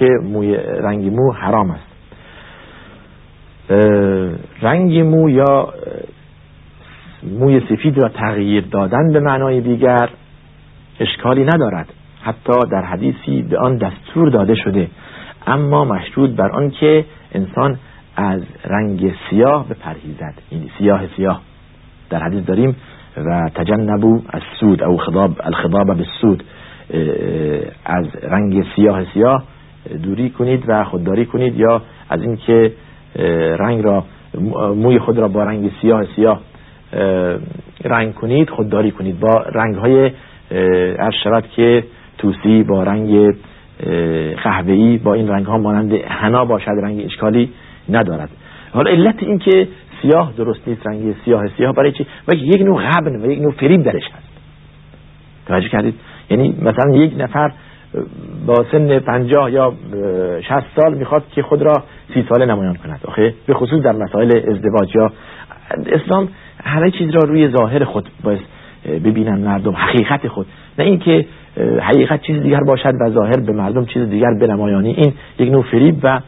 که موی رنگ مو حرام است. رنگ مو یا موی سفید را تغییر دادن به معنای دیگر اشکالی ندارد. حتی در حدیثی به آن دستور داده شده. اما مشروط بر آن که انسان از رنگ سیاه بپرهیزد. این یعنی سیاه سیاه. در حدیث داریم و تجنبو از سود او خضاب الخضاب به سود از رنگ سیاه سیاه دوری کنید و خودداری کنید یا از اینکه رنگ را موی خود را با رنگ سیاه سیاه رنگ کنید خودداری کنید. با رنگ های از که توسی با رنگ قهوه‌ای با این رنگ ها مانند حنا باشد رنگ اشکالی ندارد. حالا علت این که سیاه درست نیست رنگ سیاه سیاه برای چی؟ و یک نوع غبن و یک نوع فریب درش هست. توجه کردید؟ یعنی مثلا یک نفر با سن پنجاه یا شست سال می‌خواد که خود را سی ساله نمایان کند. آخه به خصوص در مسائل ازدواج یا اسلام همه چیز را روی ظاهر خود باید ببینن مردم حقیقت خود. نه اینکه حقیقت چیز دیگر باشد و ظاهر به مردم چیز دیگر بنمایانی. این یک نوع فریب و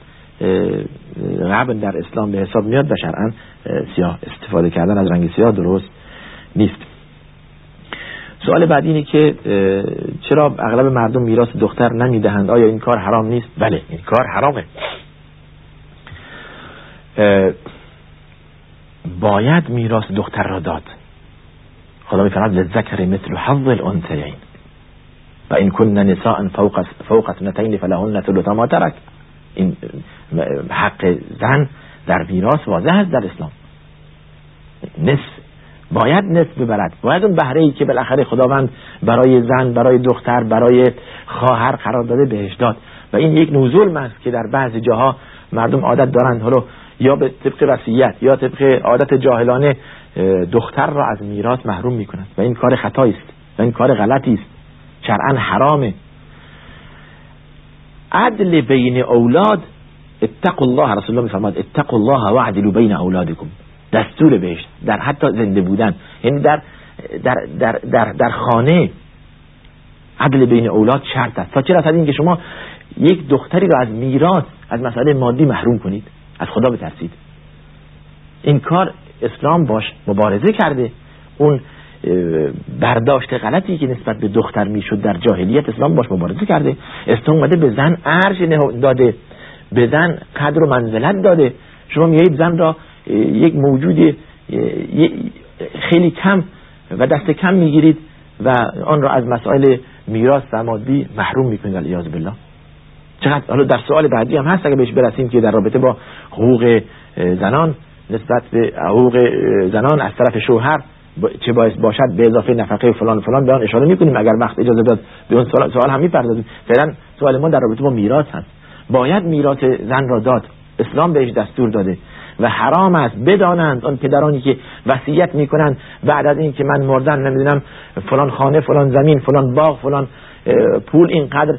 غبن در اسلام به حساب میاد و شرعا سیاه استفاده کردن از رنگ سیاه درست نیست. سوال بعد اینه که چرا اغلب مردم میراث دختر نمی‌دهند؟ آیا این کار حرام نیست؟ بله این کار حرامه. باید میراث دختر را داد. خدا میفرماد للذکر مثل حظ الانثیین. و این کن نساء فوق فوق اثنتین فلهن ثلث ما ترک. این حق زن در میراث واضح است در اسلام. نصف باید نصف ببرد. باید اون بهره ای که بالاخره خداوند برای زن برای دختر برای خواهر قرار داده بهش داد. و این یک نزول است که در بعضی جاها مردم عادت دارند حالا یا به طبق وصیت یا طبق عادت جاهلانه دختر را از میراث محروم می‌کنند و این کار خطایی است. و این کار غلطی است. شرعا حرامه. عدل بین اولاد اتقوا الله رسول الله میفرماد اتقوا الله واعدلوا بین اولادکم. دستور بهش در حتی زنده بودن. یعنی در در در در, در خانه عدل بین اولاد شرط است. تا چه رسد این که شما یک دختری را از میراث از مسئله مادی محروم کنید؟ از خدا بترسید. این کار اسلام باش مبارزه کرده. اون برداشت غلطی که نسبت به دختر می‌شد در جاهلیت اسلام باش مبارزه کرده. اسلام اومده به زن ارج داده. به زن قدر و منزلت داده. شما میایید زن را یک موجود خیلی کم و دست کم می‌گیرید و آن را از مسائل میراث و مادی محروم می‌کنید علیاذ بالله. چقدر؟ حالا در سوال بعدی هم هست اگه بهش برسیم که در رابطه با حقوق زنان نسبت به حقوق زنان از طرف شوهر چه باعث باشد به اضافه نفقه فلان فلان به آن اشاره می‌کنیم. اگر وقت اجازه داد به اون سوال, سوال هم می‌پردازیم. فعلا سوال ما در رابطه با میراث هست. باید میراث زن را داد. اسلام بهش دستور داده. و حرام است. بدانند آن پدرانی که وصیت می‌کنند. بعد از این که من مردن نمی‌دونم فلان خانه فلان زمین فلان باغ فلان پول اینقدر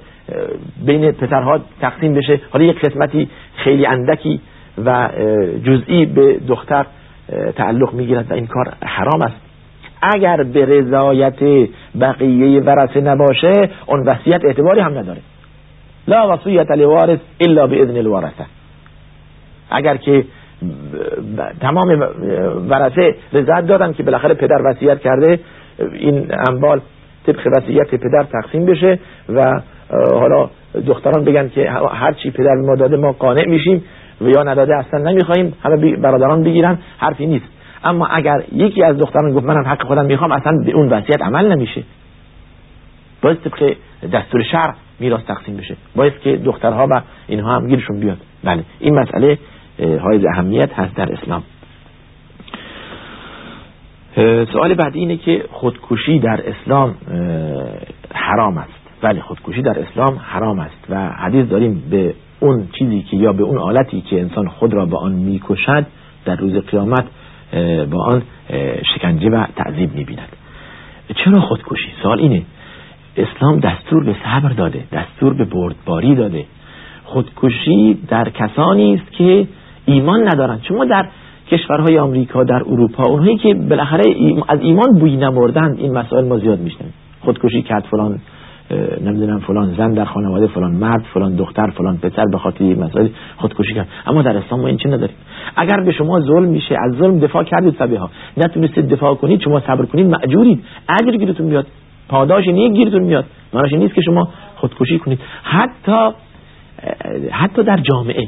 بین پسرها تقسیم بشه. حالا یک قسمتی خیلی اندکی و جزئی به دختر تعلق می‌گیرد و این کار حرام است. اگر به رضایت بقیه ورثه نباشه اون وصیت اعتباری هم نداره. لا وصیت لوارث الا باذن الورثه اگر که تمام ورثه رضایت دادن که بالاخره پدر وصیت کرده این اموال طبق وصیت پدر تقسیم بشه و حالا دختران بگن که هر چی پدر ما داده ما قانع میشیم و یا نداده اصلا نمی‌خوایم همه برادران بگیرن حرفی نیست. اما اگر یکی از دختران گفت منم حق خودم می‌خوام اصلا به اون وصیت عمل نمیشه. باید طبق دستور شرع میراث تقسیم بشه. باید که دخترها و اینها هم گیرشون بیاد. بله این مسئله های اهمیت هست در اسلام. سوال بعدی اینه که خودکشی در اسلام حرام است. بله خودکشی در اسلام حرام است و حدیث داریم به اون چیزی که یا به اون آلتی که انسان خود را به آن می‌کشد در روز قیامت با آن شکنجه و تعذیب می‌بیند. چرا خودکشی؟ سوال اینه. اسلام دستور به صبر داده دستور به بردباری داده. خودکشی در کسانی است که ایمان ندارند شما در کشورهای آمریکا در اروپا اونهایی که بالاخره از ایمان بوی نمردند این مسائل ما زیاد میشنیم خودکشی کرد فلان نمی‌دونم فلان زن در خانواده فلان مرد فلان دختر فلان پسر به خاطر مسائل خودکشی کرد. اما در اسلام ما این چی نداریم. اگر به شما ظلم میشه از ظلم دفاع کردید سبیه ها نتونستید دفاع کنید شما صبر کنید مأجورید. اجر گیرتون میاد. پاداش نیک گیرتون میاد. معناش نیست که شما خودکشی کنید. حتی حتی در جامعه.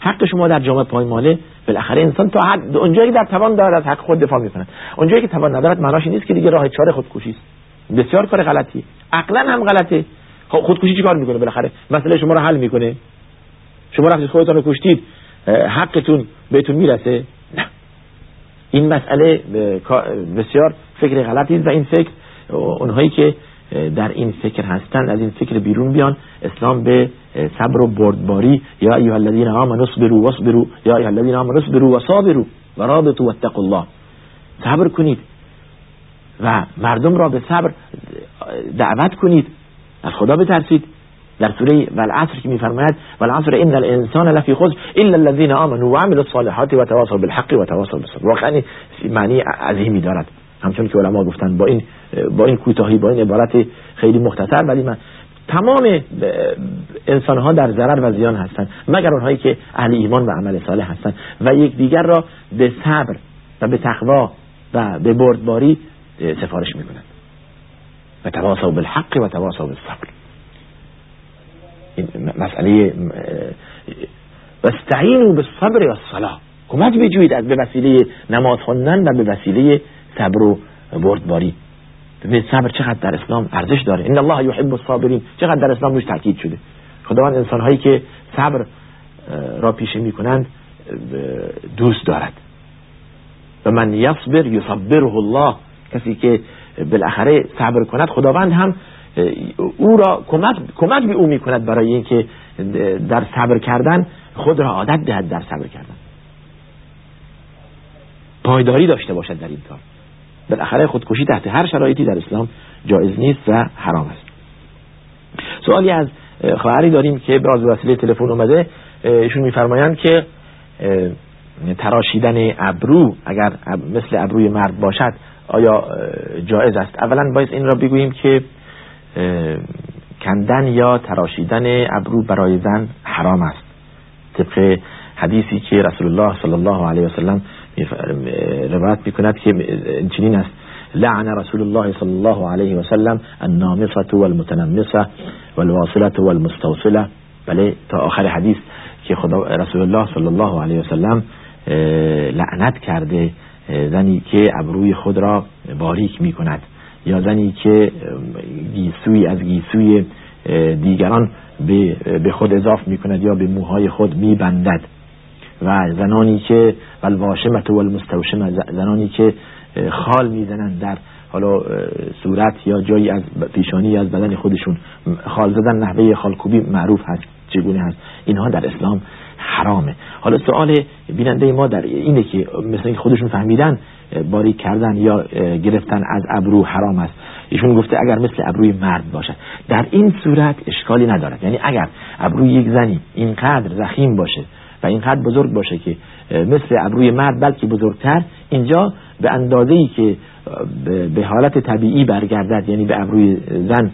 حق شما در جامعه پایماله بالاخره انسان تا حد اونجایی در توان دارد حق خود دفاع می‌کنه اونجایی که توان ندارد معناش نیست که دیگه راه چاره خودکشی است. بسیار کار غلطی. عقلا هم غلطه. خب خودکشی چیکار می‌کنه بالاخره؟ مسئله شما رو حل می‌کنه. شما رفتید خودتون رو کشتید حقتون بهتون می‌رسه. نه. این مسئله بسیار فکر غلطی است و این فکر اونهایی که در این فکر هستند از این فکر بیرون بیان اسلام به صبر و بردباری. یا ایها الذین آمنوا اصبروا واصبروا. یا ایها الذین آمنوا اصبروا وصابروا. ورابطوا واتقوا الله. صبر کنید. و مردم را به صبر دعوت کنید. از خدا بترسید. در سوره والعصر که میفرماید والعصر ان الانسان لفی خسر الا الذين امنوا وعملوا الصالحات وتواصوا بالحق وتواصوا بالصبر. واقعا معنی عظیمی دارد. همچون که علما گفتن با این با این کوتاهی با این عبارت خیلی مختصر. ولی من تمام انسان ها در ضرر و زیان هستند مگر اونهایی که اهل ایمان و عمل صالح هستند. و یکدیگر را به صبر و به تقوا و به بردباری سفارش می‌کنند. و تواصل بالحق و تواصل بالصبر. مسئله واستعینوا بالصبر والصلاه کمک بجویید از به وسیله نماز خوندن و به وسیله صبر و بردباری. ببینید صبر چقدر در اسلام ارزش داره. ان الله یحب الصابرین. چقدر در اسلام روش تاکید شده. خداوند انسان هایی که صبر را پیشه می‌کنند دوست دارد. و من یصبر یصبره الله. کسی که بالاخره صبر کند خداوند هم او را کمک کمک به او می‌کند برای اینکه در صبر کردن خود را عادت دهد در صبر کردن. پایداری داشته باشد در این کار. بالاخره خودکشی تحت هر شرایطی در اسلام جایز نیست و حرام است. سوالی از خواهری داریم که به وسیله تلفن اومده. ایشون میفرمایند که تراشیدن ابرو اگر مثل ابروی مرد باشد آیا جایز است؟ اولا باید این را بگوییم که کندن یا تراشیدن ابرو برای زن حرام است. طبق حدیثی که رسول الله صلی الله علیه وسلم روایت می‌کند که چنین است. لعن رسول الله صلی الله علیه وسلم النامصه والمتنمصه والواصله والمستوصله بله تا آخر حدیث که خدا رسول الله صلی الله علیه وسلم لعنت کرده زنی که ابروی خود را باریک می کند یا زنی که گیسوی از گیسوی دیگران به خود اضاف می کند یا به موهای خود می بندد و زنانی که والواشمت و المستوشمه زنانی که خال می‌زنند در حالا صورت یا جایی از پیشانی از بدن خودشون. خال زدن نحوه خالکوبی معروف هست چگونه هست؟ اینها در اسلام حرامه. حالا سوال بیننده ما در اینه که مثل خودشون فهمیدن باری کردن یا گرفتن از ابرو حرام است. ایشون گفته اگر مثل ابروی مرد باشد. در این صورت اشکالی ندارد. یعنی اگر ابروی یک زنی اینقدر زخیم باشه و اینقدر بزرگ باشه که مثل ابروی مرد بلکه بزرگتر. اینجا به اندازه ای که به حالت طبیعی برگردد یعنی به ابروی زن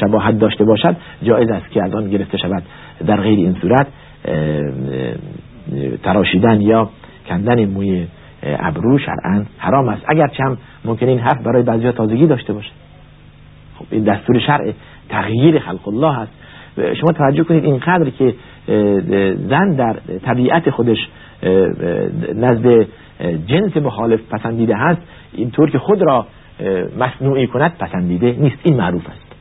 شباهت داشته باشد جایز است که از آن گرفته شود در غیر این صورت. تراشیدن یا کندن موی ابرو شرعا حرام است. اگرچه هم ممکن این حرف برای بعضی تازگی داشته باشه خب این دستور شرع تغییر خلق الله است. شما توجه کنید اینقدر که زن در طبیعت خودش نزد جنس مخالف پسندیده هست اینطور که خود را مصنوعی کند پسندیده نیست. این معروف است.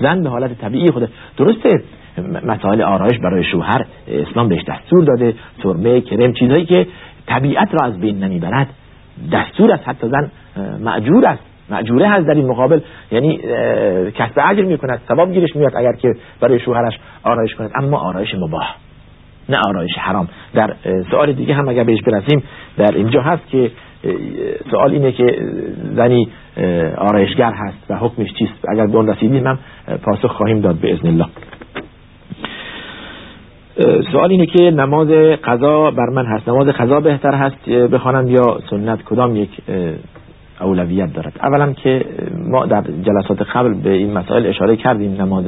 زن به حالت طبیعی خود. درسته مسائل آرایش برای شوهر اسلام بهش دستور داده سرمه کرم چیزهایی که طبیعت را از بین نمی‌برد. دستور است. حتی زن معجور است. معجوره هست در این مقابل. یعنی کسب اجر می‌کند ثواب گیرش میاد اگر که برای شوهرش آرایش کند. اما آرایش مباح نه آرایش حرام. در سوال دیگه هم اگر بهش برسیم در اینجا هست که سوال اینه که زنی آرایشگر هست و حکمش چیست؟ اگر به اون رسیدیم هم پاسخ خواهیم داد به ازن الله. سوال اینه که نماز قضا بر من هست. نماز قضا بهتر هست بخوانم یا سنت کدام یک اولویت دارد. اولا که ما در جلسات قبل به این مسائل اشاره کردیم نماز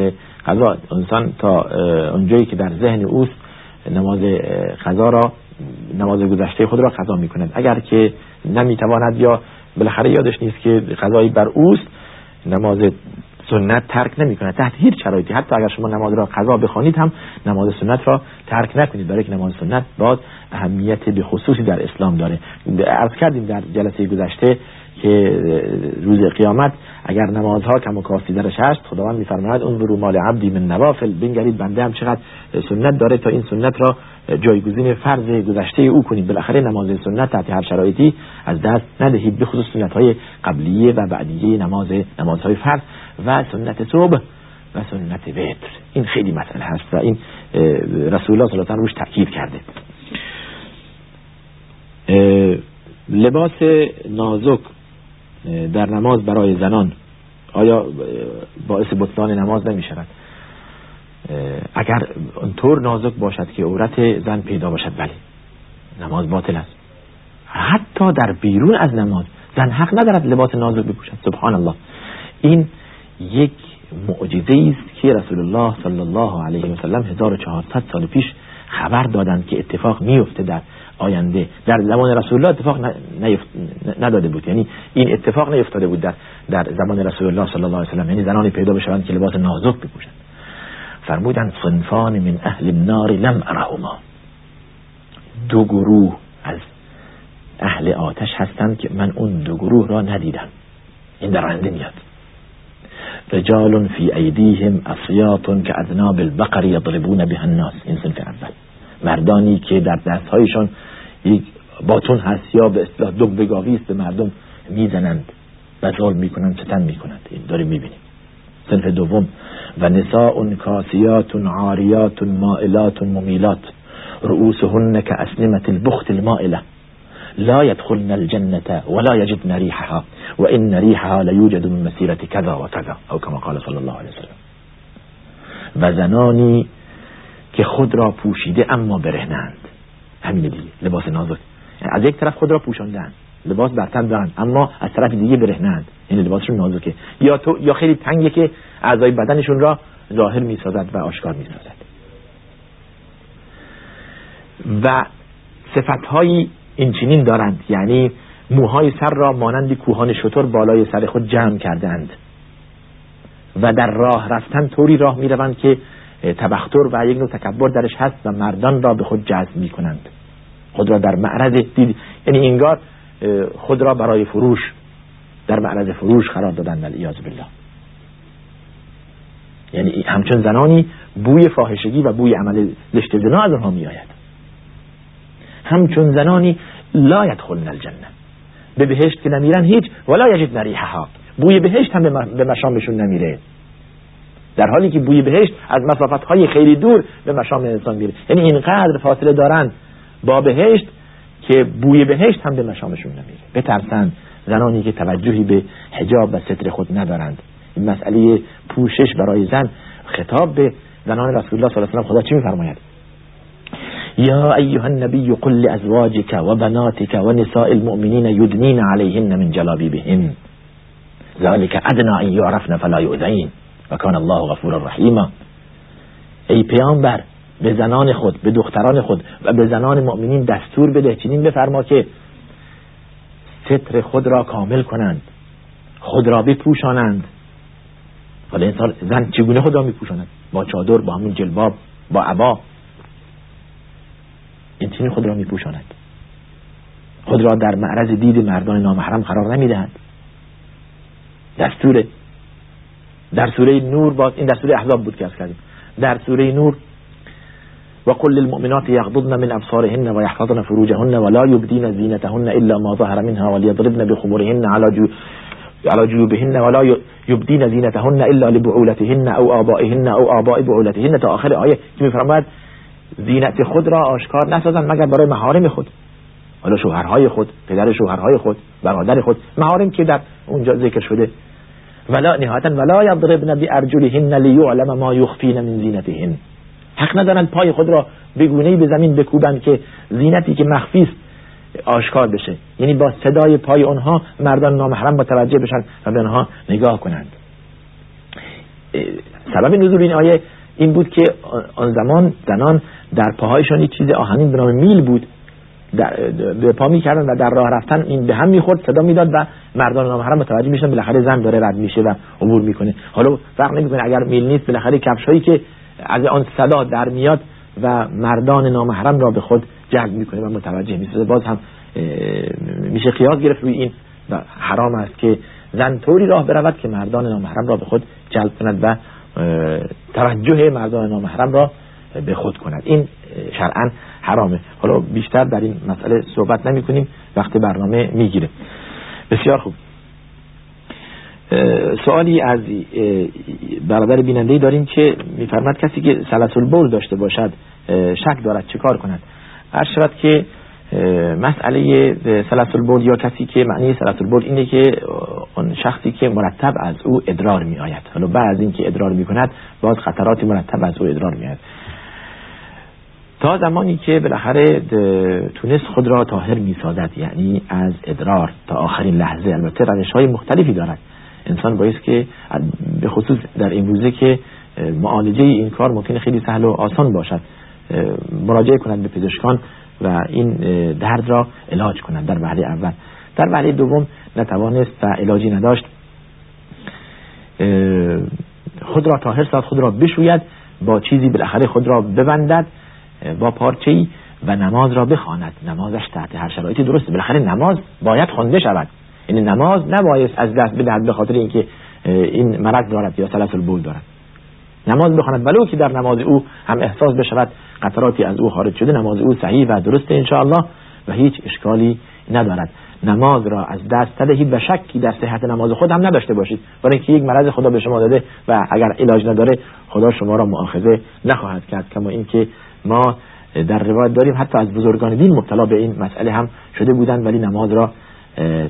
قضا. انسان تا اونجایی که در ذهن اوست نماز قضا را نماز گذشته خود را قضا می کند اگر که نمی‌تواند یا بالاخره یادش نیست که قضایی بر اوست نماز سنت ترک نمی کند تحت هیچ شرایطی. حتی اگر شما نماز را قضا بخوانید هم نماز سنت را ترک نکنید. برای که نماز سنت باز اهمیت به خصوصی در اسلام داره. عرض کردیم در جلسه گذشته که روز قیامت اگر نمازها کم و کافی درش هست خداوند میفرماید اون رو مال عبدی من نوافل. بنگرید بنده هم چقدر سنت داره تا این سنت را جایگزین فرض گذشته او کنید بالاخره نماز سنت تحت هر شرایطی از دست ندهید به خصوص سنت های قبلیه و بعدیه نماز نمازهای فرض و سنت صبح و سنت وتر. این خیلی مسئله هست و این رسول الله صلی روش تاکید کرده. لباس نازک در نماز برای زنان. آیا باعث بطلان نماز نمی شود اگر اونطور نازک باشد که عورت زن پیدا باشد بله نماز باطل است. حتی در بیرون از نماز زن حق ندارد لباس نازک بپوشد. سبحان الله این یک معجزه است که رسول الله صلی الله علیه و سلم 1400 سال پیش خبر دادند که اتفاق میفته در آینده. در زمان رسول الله اتفاق نداده بود. یعنی این اتفاق نیفتاده بود در در زمان رسول الله صلی الله علیه و سلم یعنی زنانی پیدا بشوند که لباس نازک بپوشند. فرمودند صنفان من اهل النار لم ارهما دو گروه از اهل آتش هستند که من اون دو گروه را ندیدم. این در آینده میاد. رجال فی ایدیهم اصیات که اذناب البقر یضربون به الناس. این صنف اول. مردانی که در دستهایشان یک باتون هست یا به اصطلاح دگ است به مردم می‌زنند و ظلم می‌کنند ستم می‌کنند. این داریم می‌بینیم. صنف دوم. و نساء کاسیات عاریات مائلات ممیلات. رؤوسهن که اسنمت البخت المائله لا يدخلن الجنة ولا يجدن ريحها. وإن ريحها ليوجد من مسيرة كذا وكذا. أو كما قال صلى الله عليه وسلم. و زنانی که خود را پوشیده اما برهنند. همین دیگه لباس نازک. از یک طرف خود را پوشاندن لباس بر تن دارن اما از طرف دیگه برهنند. این لباسشون نازکه. یا تو یا خیلی تنگه که اعضای بدنشون را ظاهر می‌سازد و آشکار می‌سازد. و صفتهایی این چنین دارند. یعنی موهای سر را مانند کوهان شطور بالای سر خود جمع کردند. و در راه رفتن طوری راه می‌روند که تبختر و یک نوع تکبر درش هست و مردان را به خود جذب می کنند خود را در معرض دید. یعنی انگار خود را برای فروش در معرض فروش قرار دادن الیاذ بالله. یعنی همچون زنانی بوی فاحشگی و بوی عمل زشت زنا از آنها می آید همچون زنانی لا یدخلن الجنه به بهشت که نمیرن هیچ ولا یجد نریحها بوی بهشت هم به مشامشون نمیره. در حالی که بوی بهشت از مسافت های خیلی دور به مشام انسان میره. یعنی اینقدر فاصله دارن با بهشت که بوی بهشت هم به مشامشون نمیره. بترسن زنانی که توجهی به حجاب و ستر خود ندارند. این مسئله پوشش برای زن خطاب به زنان رسول الله صلی الله علیه و خدا چی میفرماید؟ یا ایها النبی قل لازواجك وبناتك ونساء المؤمنین یدنین علیهن من جلابیبهن. ذلك ادنا ان يعرفن فلا يؤذين و کان الله غفور رحیما ای پیامبر به زنان خود به دختران خود و به زنان مؤمنین دستور بده چنین بفرما که ستر خود را کامل کنند خود را بپوشانند. حالا انسان زن چگونه خود را میپوشاند؟ با چادر با همون جلباب با عبا. این چنین خود را میپوشاند. خود را در معرض دید مردان نامحرم قرار نمی‌دهند دستور در سوره نور باز این در سوره احزاب بود که از کردیم. در سوره نور و قل للمؤمنات یغضضن من ابصارهن و یحفظن فروجهن ولا يبدين زینتهن الا ما ظهر منها وليضربن بخمرهن على جو على جيوبهن ولا يبدين زینتهن الا لبعولتهن او آبائهن او آباء بعولتهن. تا آخر آیه که میفرماید؟ زینت خود را آشکار نسازند مگر برای محارم خود. حالا شوهرهای خود پدر شوهرهای خود برادر خود. محارم که در اونجا ذکر شده. ولا نهایتا ولا یضربن بارجلهن لیعلم ما یخفین من زینتهن. حق ندارند پای خود را به به زمین بکوبند که زینتی که مخفی است آشکار بشه. یعنی با صدای پای اونها مردان نامحرم متوجه بشن و به آنها نگاه کنند. سبب نزول این آیه این بود که آن زمان زنان در پاهایشان یک چیز آهنین به نام میل بود. به پا می‌کردن و در راه رفتن این به هم می‌خورد صدا می‌داد و مردان نامحرم متوجه میشن بالاخره زن داره رد میشه و عبور می‌کنه. حالا فرق نمی‌کنه اگر میل نیست بالاخره کفش هایی که از آن صدا در میاد و مردان نامحرم را به خود جلب می‌کنه و متوجه میشه. باز هم میشه قیاس گرفت روی این و حرام است که زن طوری راه برود که مردان نامحرم را به خود جلب کند و توجه مردان نامحرم را به خود کند. این شرعا حرامه. حالا بیشتر در این مسئله صحبت نمی کنیم وقتی برنامه می‌گیره بسیار خوب. سوالی از برادر بیننده داریم که میفرماد کسی که سلسل بول داشته باشد شک دارد چه کار کند. شود که مسئله سلسل بول یا کسی که معنی سلسل بول اینه که اون شخصی که مرتب از او ادرار می آید حالا بعد از اینکه ادرار می کند باز خطرات مرتب از او ادرار می آید زمانی که بالاخره تونست خود را طاهر می سازد یعنی از ادرار تا آخرین لحظه البته روش های مختلفی دارد. انسان باید که به خصوص در این روزه که معالجه این کار ممکن خیلی سهل و آسان باشد مراجعه کنند به پزشکان و این درد را علاج کنند در وحله اول. در وحله دوم نتوانست و علاجی نداشت. خود را طاهر ساز خود را بشوید با چیزی بالاخره خود را ببندد. با پارچه‌ای و نماز را بخواند. نمازش تحت هر شرایطی درسته. بالاخره نماز باید خوانده شود. یعنی نماز نباید از دست بدهد به خاطر اینکه این مرض دارد یا سلس البول دارد. نماز بخواند. ولو که در نماز او هم احساس بشود قطراتی از او خارج شده نماز او صحیح و درسته انشاءالله و هیچ اشکالی ندارد. نماز را از دست تدهید و شکی در صحت نماز خود هم نداشته باشید. برای اینکه یک مرض خدا به شما داده و اگر علاج نداره خدا شما را مؤاخذه نخواهد کرد. کما اینکه ما در روایت داریم حتی از بزرگان دین مبتلا به این مسئله هم شده بودند ولی نماز را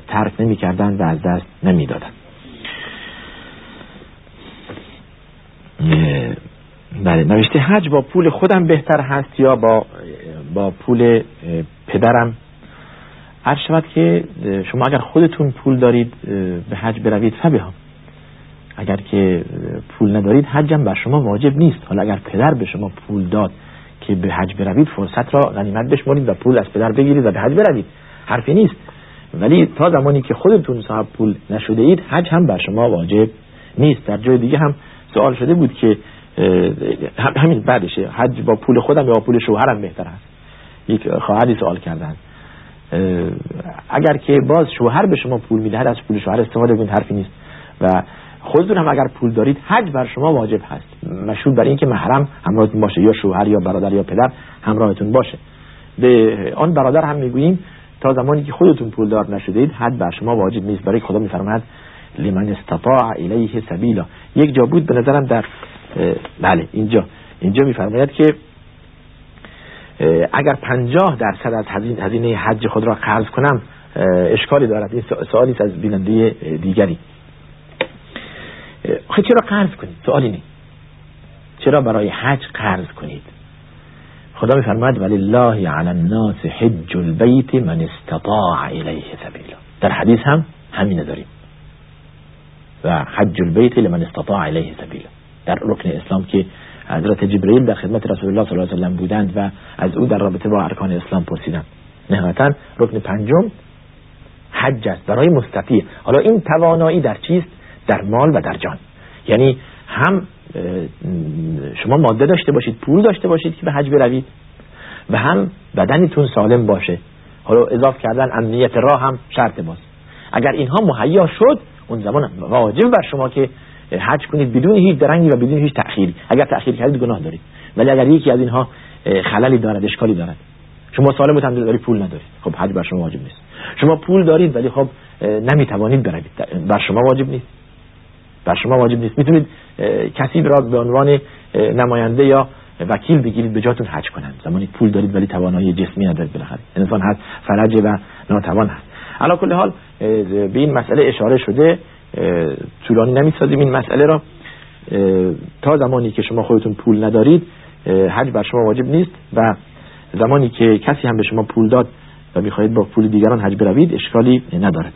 ترک نمی کردن و از دست نمی دادن بله نوشته حج با پول خودم بهتر هست یا با با پول پدرم؟ هر شود که شما اگر خودتون پول دارید به حج بروید فبه ها. اگر که پول ندارید حجم بر شما واجب نیست. حالا اگر پدر به شما پول داد که به حج بروید فرصت را غنیمت بشمارید و پول از پدر بگیرید و به حج بروید. حرفی نیست. ولی تا زمانی که خودتون صاحب پول نشده اید حج هم بر شما واجب نیست. در جای دیگه هم سوال شده بود که همین بعدشه حج با پول خودم یا با پول شوهرم بهتر است؟ یک خواهری سوال کردن. اگر که باز شوهر به شما پول می‌دهد از پول شوهر استفاده کنید حرفی نیست. و خودتون هم اگر پول دارید حج بر شما واجب هست. مشهور برای اینکه محرم همراهتون باشه یا شوهر یا برادر یا پدر همراهتون باشه. به آن برادر هم می‌گوییم تا زمانی که خودتون پولدار نشدید حد بر شما واجب نیست. برای خدا میفرماید لمن استطاع الیه سبیلا. یک جا بود به نظرم در بله اینجا. اینجا میفرماید که اگر پنجاه درصد از هزینه حج خود را قرض کنم اشکالی دارد. این سوالی از بیننده دیگری. خیلی چرا قرض کنید؟ سوالی نیست چرا برای حج قرض کنید؟ خدا میفرماید ولله علی الناس حج البیت من استطاع الیه سبیلا. در حدیث هم همینه داریم. و حج البیت لمن استطاع الیه سبیلا. در رکن اسلام که حضرت جبرئیل در خدمت رسول الله صلی الله علیه و بودند و از او در رابطه با ارکان اسلام پرسیدند نهایتا رکن پنجم حج است برای مستطیع. حالا این توانایی در چیست؟ در مال و در جان. یعنی هم شما ماده داشته باشید پول داشته باشید که به حج بروید و هم بدنتون سالم باشه. حالا اضاف کردن امنیت راه هم شرط باز اگر اینها مهیا شد اون زمان واجب بر شما که حج کنید بدون هیچ درنگی و بدون هیچ تأخیری. اگر تأخیر کردید گناه دارید. ولی اگر یکی از اینها خللی دارد اشکالی دارد. شما سالم و دارید پول ندارید. خب حج بر شما واجب نیست. شما پول دارید ولی خب نمی‌توانید بروید. بر شما واجب نیست. بر شما واجب نیست. می‌تونید کسی را به عنوان نماینده یا وکیل بگیرید به جاتون حج کنند زمانی پول دارید ولی توانایی جسمی ندارید بالاخره. انسان هست فرج و ناتوان هست علا کل حال به این مسئله اشاره شده طولانی نمی‌سازیم این مسئله را. تا زمانی که شما خودتون پول ندارید حج بر شما واجب نیست و زمانی که کسی هم به شما پول داد و می‌خواهید با پول دیگران حج بروید اشکالی نداره.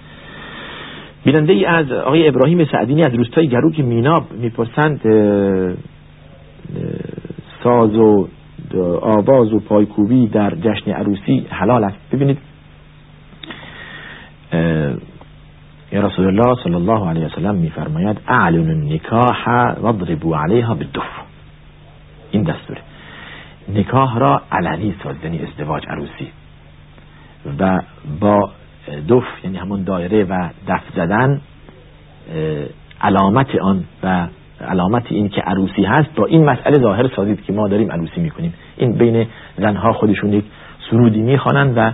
بیننده ای از آقای ابراهیم سعدینی از روستای گروک میناب می‌پرسند ساز و آواز و پایکوبی در جشن عروسی حلال است. ببینید یا رسول الله صلی الله علیه وسلم میفرماید اعلن النکاح واضربوا علیها بالدف. این دستوره نکاح را علنی ساز یعنی ازدواج عروسی. و با دف یعنی همون دایره و دف زدن علامت آن و علامت این که عروسی هست با این مسئله ظاهر سازید که ما داریم عروسی می‌کنیم. این بین زنها خودشون یک سرودی می‌خوانند و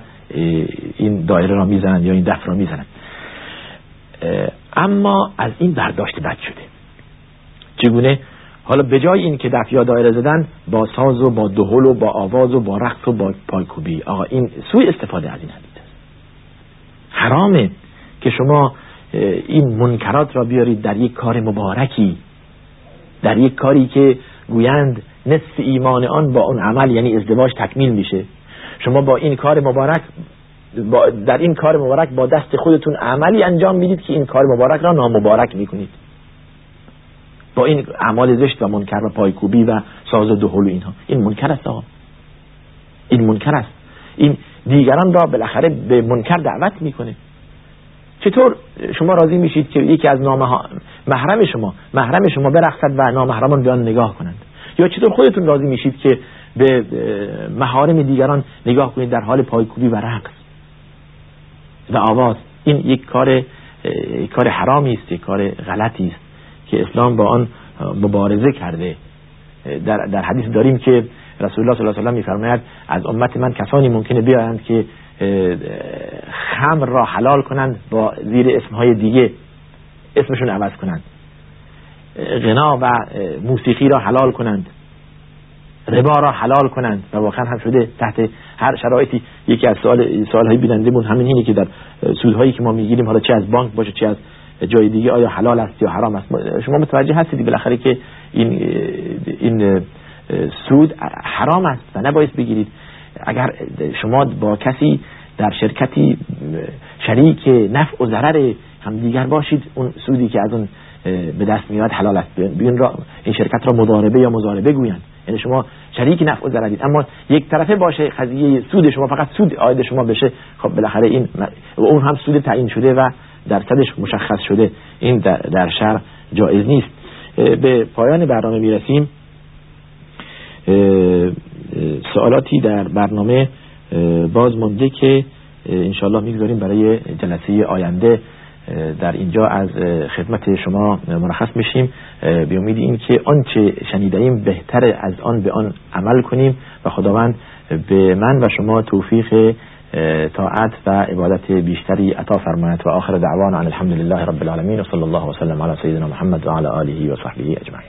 این دایره را می‌زنند یا این دف را می‌زنند اما از این برداشت بد شده. چگونه؟ حالا به جای این که دف یا دایره زدن با ساز و با دهل و با آواز و با رقص و با پایکوبی. آقا این سوی استفاده از این است حرامه که شما این منکرات را بیارید در یک کار مبارکی در یک کاری که گویند نصف ایمان آن با اون عمل یعنی ازدواج تکمیل میشه. شما با این کار مبارک با در این کار مبارک با دست خودتون عملی انجام می‌دید که این کار مبارک را نامبارک می‌کنید. با این اعمال زشت و منکر و پایکوبی و ساز و دهل و اینها. این منکر است آقا. این منکر است. این دیگران را بالاخره به منکر دعوت می‌کنه. چطور شما راضی میشید که یکی از نامه محرم شما محرم شما برخصد و نامحرمان بیان نگاه کنند؟ یا چطور خودتون راضی میشید که به محارم دیگران نگاه کنید در حال پایکوبی و رقص؟ و آواز این یک کار کار حرامی است یک کار غلطی است که اسلام با آن مبارزه کرده. در, در حدیث داریم که رسول الله صلی الله علیه و میفرماید از امت من کسانی ممکنه بیایند که خمر را حلال کنند با زیر اسمهای دیگه اسمشون عوض کنند. غنا و موسیقی را حلال کنند. ربا را حلال کنند. و واقعا هم شده تحت هر شرایطی. یکی از سوال سوالهای بینندمون همین اینه که در سودهایی که ما می‌گیریم حالا چه از بانک باشه چه از جای دیگه آیا حلال است یا حرام است؟ شما متوجه هستید بالاخره که این این سود حرام است و نباید بگیرید. اگر شما با کسی در شرکتی شریک نفع و ضرر هم دیگر باشید اون سودی که از اون به دست میاد حلال است. بیان را این شرکت را مضاربه یا مضاربه گویند. یعنی شما شریک نفع و ضررید. اما یک طرفه باشه قضیه سود شما فقط سود آید شما بشه خب بالاخره این و اون هم سود تعیین شده و درصدش مشخص شده. این در شهر جایز نیست. به پایان برنامه می‌رسیم. سوالاتی در برنامه باز مونده که انشالله می‌گذاریم برای جلسه آینده در اینجا از خدمت شما مرخص میشیم. به امید این که آنچه شنیده بهتر از آن به آن عمل کنیم. و خداوند به من و شما توفیق طاعت و عبادت بیشتری عطا فرماید. و آخر دعوانا عن الحمد لله رب العالمین. و صلی الله وسلم علی سیدنا محمد و علی آله و صحبه اجمعین.